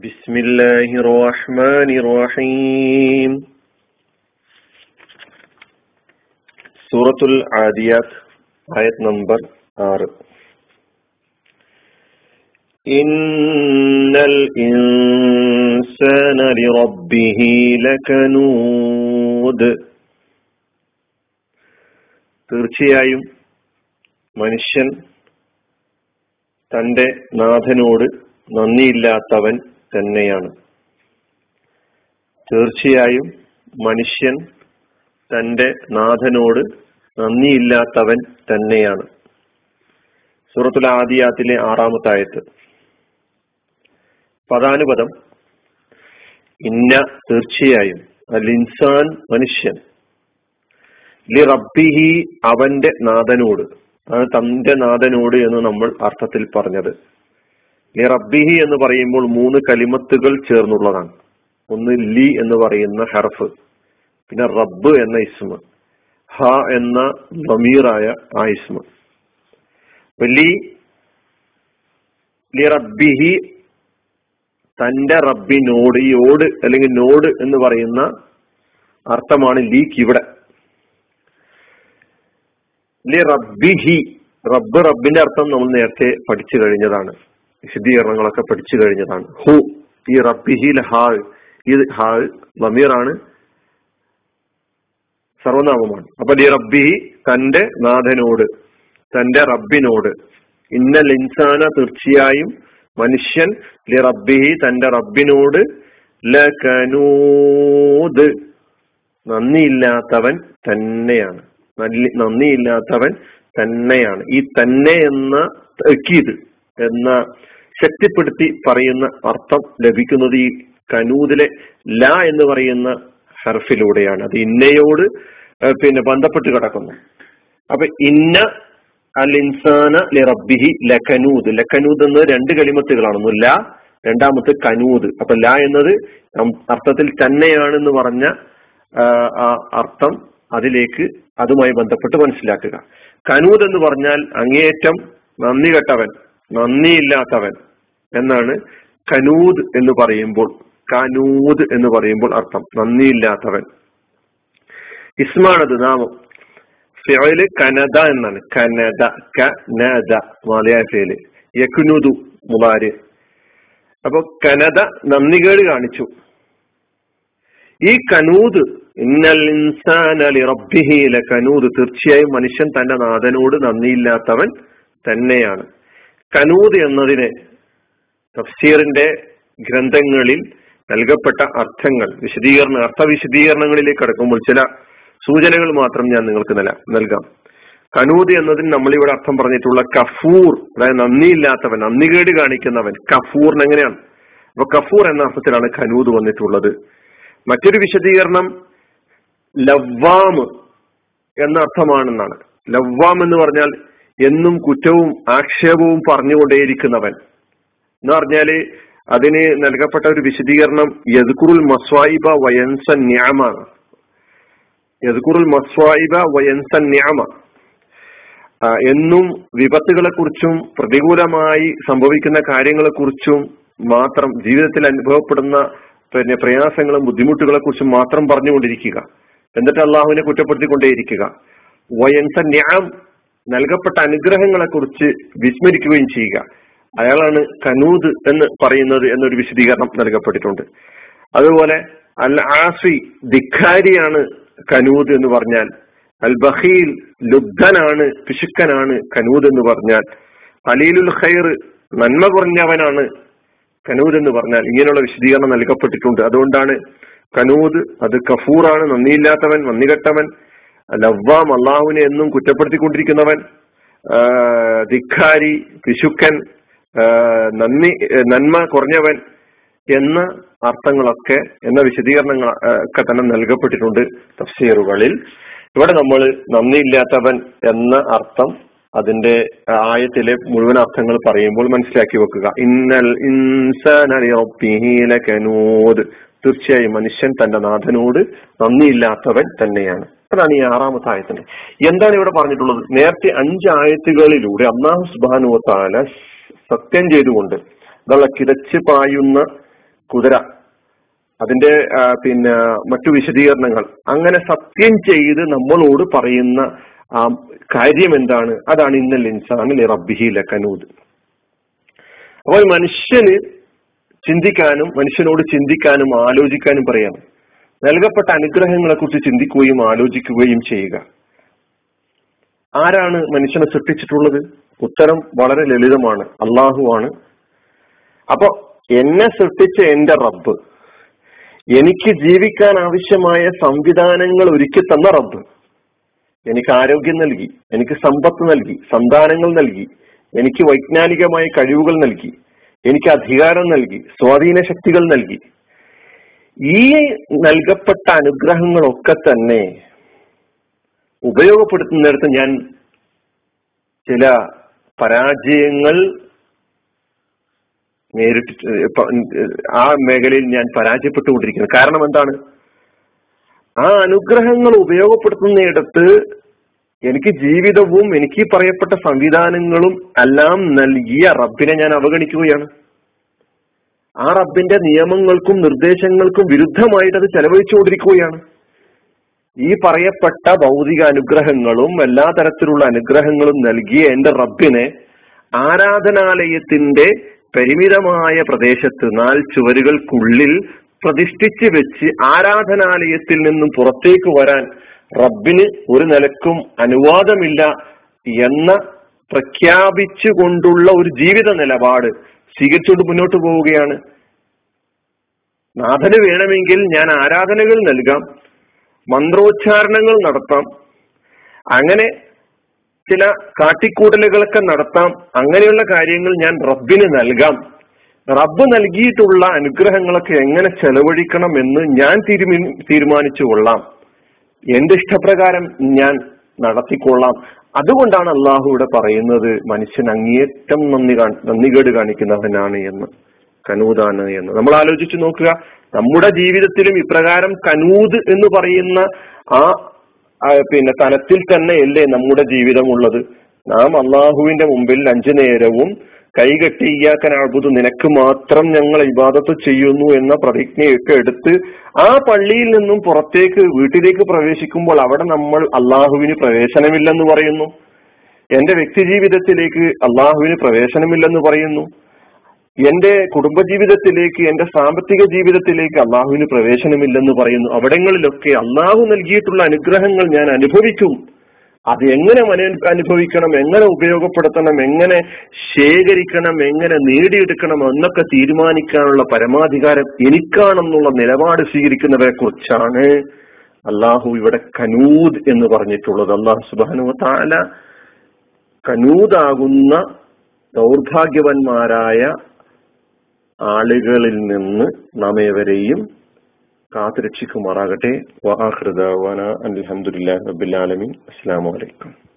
بسم الله الرحمن الرحيم സൂറത്തുൽ ആദിയാത്ത് ആയത് നമ്പർ ആറ് ഇന്നൽ ഇൻസാന ലിറബ്ബിഹി ലകനൂദ് തീർച്ചയായും മനുഷ്യൻ തന്റെ നാഥനോട് നന്ദിയില്ലാത്തവൻ തന്നെയാണ്. തീർച്ചയായും മനുഷ്യൻ തന്റെ നാഥനോട് നന്ദിയില്ലാത്തവൻ തന്നെയാണ്. സൂറത്തുൽ ആദിയാത്തിലെ ആറാമത്തായത്. പദാനുപദം ഇന്ന തീർച്ചയായും അൽ ഇൻസാൻ മനുഷ്യൻ ലി റബ്ബിഹി അവന്റെ നാഥനോട് അത് തന്റെ നാഥനോട് എന്ന് നമ്മൾ അർത്ഥത്തിൽ പറഞ്ഞത്. ലി റബ്ബിഹി എന്ന് പറയുമ്പോൾ മൂന്ന് കലിമത്തുകൾ ചേർന്നുള്ളതാണ്. ഒന്ന് ലി എന്ന് പറയുന്ന ഹർഫ് പിന്നെ റബ്ബ് എന്ന ഇസ്മ ഹ എന്ന നമീറായ ആ ഇസ്മ. ലി ലി റബ്ബിഹി തന്റെ റബ്ബിനോട് ഈ ഓട് അല്ലെങ്കിൽ നോട് എന്ന് പറയുന്ന അർത്ഥമാണ് ലീക്ക് ഇവിടെ. ലി റബ്ബിഹി റബ്ബ് റബ്ബിന്റെ അർത്ഥം നമ്മൾ നേരത്തെ പഠിച്ചു കഴിഞ്ഞതാണ്. വിശദീകരണങ്ങളൊക്കെ പഠിച്ചു കഴിഞ്ഞതാണ്. ഹു ഈ റബ്ബിഹിൽ ഹാൾ ഈ ഹാൾ ലമീറാണ് സർവനാമമാണ്. അപ്പൊ ഈ റബ്ബിഹി തന്റെ നാഥനോട് തന്റെ റബ്ബിനോട്. ഇന്നൽ ഇൻസാന തീർച്ചയായും മനുഷ്യൻ ലി റബ്ബിഹി തന്റെ റബ്ബിനോട് ലകനൂദ്. നന്ദിയില്ലാത്തവൻ തന്നെയാണ്. നന്ദിയില്ലാത്തവൻ തന്നെയാണ്. ഈ തന്നെ എന്ന തക്കീത് എന്ന ശക്തിപ്പെടുത്തി പറയുന്ന അർത്ഥം ലഭിക്കുന്നത് ഈ കനൂതിലെ ല എന്ന് പറയുന്ന ഹർഫിലൂടെയാണ്. അത് ഇന്നയോട് പിന്നെ ബന്ധപ്പെട്ട് കിടക്കുന്നു. അപ്പൊ ഇന്ന അൽ ഇൻസാന ലി റബ്ബിഹി ലഖനൂദ്. ലഖനൂദ് എന്ന് രണ്ട് കലിമത്തുകളാണ് ല രണ്ടാമത്തെ കനൂദ്. അപ്പൊ ല എന്നത് അർത്ഥത്തിൽ തന്നെയാണെന്ന് പറഞ്ഞ ആ അർത്ഥം അതിലേക്ക് അതുമായി ബന്ധപ്പെട്ട് മനസ്സിലാക്കുക. കനൂദ് എന്ന് പറഞ്ഞാൽ അങ്ങേയറ്റം നന്ദി കെട്ടവൻ. നന്ദിയില്ലാത്തവൻ എന്നാണ് കനൂദ് എന്ന് പറയുമ്പോൾ കനൂദ് എന്ന് പറയുമ്പോൾ അർത്ഥം നന്ദിയില്ലാത്തവൻ. ഇസ്മാണത് നാമം. ഫിയൽ കനദ എന്നാണ്. കനദ കനദ മലയാള ഫിയൽ യക്നുദു മുബാര്. അപ്പൊ കനദ നന്ദികേട് കാണിച്ചു. ഈ കനൂദ് ഇന്നൽ ഇൻസാന റബ്ബിഹിയിലെ കനൂദ് തീർച്ചയായും മനുഷ്യൻ തന്റെ നാഥനോട് നന്ദിയില്ലാത്തവൻ തന്നെയാണ്. കനൂദ് എന്നതിന് തഫ്സീറിന്റെ ഗ്രന്ഥങ്ങളിൽ നൽകപ്പെട്ട അർത്ഥങ്ങൾ വിശദീകരണ അർത്ഥ വിശദീകരണങ്ങളിലേക്ക് കടക്കുമ്പോൾ ചില സൂചനകൾ മാത്രം ഞാൻ നിങ്ങൾക്ക് നൽകാം. കനൂത് എന്നതിന് നമ്മളിവിടെ അർത്ഥം പറഞ്ഞിട്ടുള്ള കഫൂർ അതായത് നന്ദിയില്ലാത്തവൻ നന്ദികേട് കാണിക്കുന്നവൻ കഫൂറിന് എങ്ങനെയാണ്? അപ്പൊ കഫൂർ എന്ന അർത്ഥത്തിലാണ് കനൂത് വന്നിട്ടുള്ളത്. മറ്റൊരു വിശദീകരണം ലവ്വാം എന്ന അർത്ഥമാണെന്നാണ്. ലവ്വാം എന്ന് പറഞ്ഞാൽ എന്നും കുറ്റവും ആക്ഷേപവും പറഞ്ഞുകൊണ്ടേയിരിക്കുന്നവൻ. എന്ന് പറഞ്ഞാൽ അതിന് നൽകപ്പെട്ട ഒരു വിശദീകരണം യദ്കുറുൽ മസ്വായിബ വയൻസ ന്യാമ. യദ്കുറുൽ മസ്വായിബ വയൻസ ന്യാമ. എന്നും വിപത്തുകളെ കുറിച്ചും പ്രതികൂലമായി സംഭവിക്കുന്ന കാര്യങ്ങളെ കുറിച്ചും മാത്രം ജീവിതത്തിൽ അനുഭവപ്പെടുന്ന പിന്നെ പ്രയാസങ്ങളും ബുദ്ധിമുട്ടുകളെ കുറിച്ചും മാത്രം പറഞ്ഞുകൊണ്ടിരിക്കുക. എന്നിട്ട് അള്ളാഹുവിനെ കുറ്റപ്പെടുത്തിക്കൊണ്ടേയിരിക്കുക. വയൻസ ന്യാം നൽകപ്പെട്ട അനുഗ്രഹങ്ങളെ കുറിച്ച് വിസ്മരിക്കുകയും ചെയ്യുക. അയാളാണ് കനൂദ് എന്ന് പറയുന്നത് എന്നൊരു വിശദീകരണം നൽകപ്പെട്ടിട്ടുണ്ട്. അതുപോലെ അൽ ആസി ധിഖാരിയാണ് കനൂദ് എന്ന് പറഞ്ഞാൽ അൽ ബഹീൽ ലുബ്ധനാണ് പിശുക്കനാണ് കനൂദ് എന്ന് പറഞ്ഞാൽ അലീലുൽ ഖൈർ നന്മ കുറഞ്ഞവനാണ് കനൂദ് എന്ന് പറഞ്ഞാൽ ഇങ്ങനെയുള്ള വിശദീകരണം നൽകപ്പെട്ടിട്ടുണ്ട്. അതുകൊണ്ടാണ് കനൂദ് അത് കഫൂറാണ് നന്ദിയില്ലാത്തവൻ നന്ദികെട്ടവൻ ലവ്വാം അള്ളാഹുവിനെ എന്നും കുറ്റപ്പെടുത്തിക്കൊണ്ടിരിക്കുന്നവൻ ധിക്കാരി പിശുക്കൻ നന്ദി നന്മ കുറഞ്ഞവൻ എന്ന അർത്ഥങ്ങളൊക്കെ എന്ന വിശദീകരണങ്ങൾ ഒക്കെ തന്നെ നൽകപ്പെട്ടിട്ടുണ്ട് തഫ്സീറുകളിൽ. ഇവിടെ നമ്മൾ നന്ദിയില്ലാത്തവൻ എന്ന അർത്ഥം അതിന്റെ ആയത്തിലെ മുഴുവൻ അർത്ഥങ്ങൾ പറയുമ്പോൾ മനസ്സിലാക്കി വെക്കുക. ഇന്നൽ ഇൻസാനൂദ് തീർച്ചയായും മനുഷ്യൻ തന്റെ നാഥനോട് നന്ദിയില്ലാത്തവൻ തന്നെയാണ്. അതാണ് ഈ ആറാമത്തെ ആയത്തിന് എന്താണ് ഇവിടെ പറഞ്ഞിട്ടുള്ളത്? നേരത്തെ അഞ്ച് ആയത്തുകളിലൂടെ അള്ളാഹു സുബാനുവത്താല സത്യം ചെയ്തുകൊണ്ട് ഇതുള്ള കിതച്ച് പായുന്ന കുതിര അതിന്റെ പിന്നെ മറ്റു വിശദീകരണങ്ങൾ അങ്ങനെ സത്യം ചെയ്ത് നമ്മളോട് പറയുന്ന ആ കാര്യം എന്താണ് അതാണ് ഇന്നൽ ഇൻസാനിൽ റബ്ബിഹി ലക്കനൂദ് അപ്പോൾ മനുഷ്യന് ചിന്തിക്കാനും മനുഷ്യനോട് ചിന്തിക്കാനും ആലോചിക്കാനും പറയാം. നൽകപ്പെട്ട അനുഗ്രഹങ്ങളെ കുറിച്ച് ചിന്തിക്കുകയും ആലോചിക്കുകയും ചെയ്യുക. ആരാണ് മനുഷ്യനെ സൃഷ്ടിച്ചിട്ടുള്ളത്? ഉത്തരം വളരെ ലളിതമാണ്. അള്ളാഹുവാണ് അപ്പൊ എന്നെ സൃഷ്ടിച്ച എന്റെ റബ്ബ് എനിക്ക് ജീവിക്കാൻ ആവശ്യമായ സംവിധാനങ്ങൾ ഒരുക്കി തന്ന റബ്ബ് എനിക്ക് ആരോഗ്യം നൽകി എനിക്ക് സമ്പത്ത് നൽകി സന്താനങ്ങൾ നൽകി എനിക്ക് വൈജ്ഞാനികമായ കഴിവുകൾ നൽകി എനിക്ക് അധികാരം നൽകി സ്വാധീന ശക്തികൾ നൽകി ഈ നൽകപ്പെട്ട അനുഗ്രഹങ്ങളൊക്കെ തന്നെ ഉപയോഗപ്പെടുത്തുന്നിടത്ത് ഞാൻ ചില പരാജയങ്ങൾ നേരിട്ട് ആ മേഖലയിൽ ഞാൻ പരാജയപ്പെട്ടുകൊണ്ടിരിക്കുന്നത് കാരണം എന്താണ്? ആ അനുഗ്രഹങ്ങൾ ഉപയോഗപ്പെടുത്തുന്നിടത്ത് എനിക്ക് ജീവിതവും എനിക്ക് പറയപ്പെട്ട സംവിധാനങ്ങളും എല്ലാം നൽകിയ റബ്ബിനെ ഞാൻ അവഗണിക്കുകയാണ്. ആ റബ്ബിന്റെ നിയമങ്ങൾക്കും നിർദ്ദേശങ്ങൾക്കും വിരുദ്ധമായിട്ട് അത് ചെലവഴിച്ചുകൊണ്ടിരിക്കുകയാണ്. ഈ പറയപ്പെട്ട ഭൗതിക അനുഗ്രഹങ്ങളും എല്ലാ തരത്തിലുള്ള അനുഗ്രഹങ്ങളും നൽകിയ എന്റെ റബ്ബിനെ ആരാധനാലയത്തിന്റെ പരിമിതമായ പ്രദേശത്ത് നാല് ചുവരുകൾക്കുള്ളിൽ പ്രതിഷ്ഠിച്ച് വെച്ച് ആരാധനാലയത്തിൽ നിന്നും പുറത്തേക്ക് വരാൻ റബ്ബിന് ഒരു നിലക്കും അനുവാദമില്ല എന്ന പ്രഖ്യാപിച്ചുകൊണ്ടുള്ള ഒരു ജീവിത നിലപാട് സ്വീകരിച്ചുകൊണ്ട് മുന്നോട്ട് പോവുകയാണ്. നാഥന് വേണമെങ്കിൽ ഞാൻ ആരാധനകൾ നൽകാം മന്ത്രോച്ചാരണങ്ങൾ നടത്താം അങ്ങനെ ചില കാട്ടിക്കൂടലുകളൊക്കെ നടത്താം അങ്ങനെയുള്ള കാര്യങ്ങൾ ഞാൻ റബ്ബിന് നൽകാം. റബ്ബ് നൽകിയിട്ടുള്ള അനുഗ്രഹങ്ങളൊക്കെ എങ്ങനെ ചെലവഴിക്കണം എന്ന് ഞാൻ തീരുമാനിച്ചു കൊള്ളാം. എന്റെ ഇഷ്ടപ്രകാരം ഞാൻ നടത്തിക്കൊള്ളാം. അതുകൊണ്ടാണ് അള്ളാഹു ഇവിടെ പറയുന്നത് മനുഷ്യൻ അങ്ങേറ്റം നന്ദി നന്ദികേട് കാണിക്കുന്നവനാണ് എന്ന്. കനൂതാണ് എന്ന്. നമ്മൾ ആലോചിച്ചു നോക്കുക നമ്മുടെ ജീവിതത്തിലും ഇപ്രകാരം കനൂത് എന്ന് പറയുന്ന ആ പിന്നെ തലത്തിൽ തന്നെയല്ലേ നമ്മുടെ ജീവിതം ഉള്ളത്? നാം അള്ളാഹുവിന്റെ മുമ്പിൽ അഞ്ചു നേരവും കൈകെട്ടി ഇയാക്കൻ അഴുതു നിനക്ക് മാത്രം ഞങ്ങൾ ഇബാദത്ത് ചെയ്യുന്നു എന്ന പ്രതിജ്ഞയൊക്കെ എടുത്ത് ആ പള്ളിയിൽ നിന്നും പുറത്തേക്ക് വീട്ടിലേക്ക് പ്രവേശിക്കുമ്പോൾ അവിടെ നമ്മൾ അള്ളാഹുവിന് പ്രവേശനമില്ലെന്ന് പറയുന്നു. എന്റെ വ്യക്തിജീവിതത്തിലേക്ക് അള്ളാഹുവിന് പ്രവേശനമില്ലെന്ന് പറയുന്നു. എന്റെ കുടുംബജീവിതത്തിലേക്ക് എന്റെ സാമ്പത്തിക ജീവിതത്തിലേക്ക് അള്ളാഹുവിന് പ്രവേശനമില്ലെന്ന് പറയുന്നു. അവിടങ്ങളിലൊക്കെ അള്ളാഹു നൽകിയിട്ടുള്ള അനുഗ്രഹങ്ങൾ ഞാൻ അനുഭവിക്കും. അത് എങ്ങനെ അനുഭവിക്കണം എങ്ങനെ ഉപയോഗപ്പെടുത്തണം എങ്ങനെ ശേഖരിക്കണം എങ്ങനെ നേടിയെടുക്കണം എന്നൊക്കെ തീരുമാനിക്കാനുള്ള പരമാധികാരം എനിക്കാണെന്നുള്ള നിലപാട് സ്വീകരിക്കുന്നവരെ കുറിച്ചാണ് അള്ളാഹു ഇവിടെ കനൂദ് എന്ന് പറഞ്ഞിട്ടുള്ളത്. അള്ളാഹു സുബാനു താല കനൂദാകുന്ന ദൗർഭാഗ്യവന്മാരായ ആളുകളിൽ നിന്ന് നാം ഏവരെയും കാത്തുരക്ഷിക്കുമാറാകട്ടെ. വാഹൃദാന അലഹമുല്ലാ റബിൻ അസ്സാം വലൈക്കും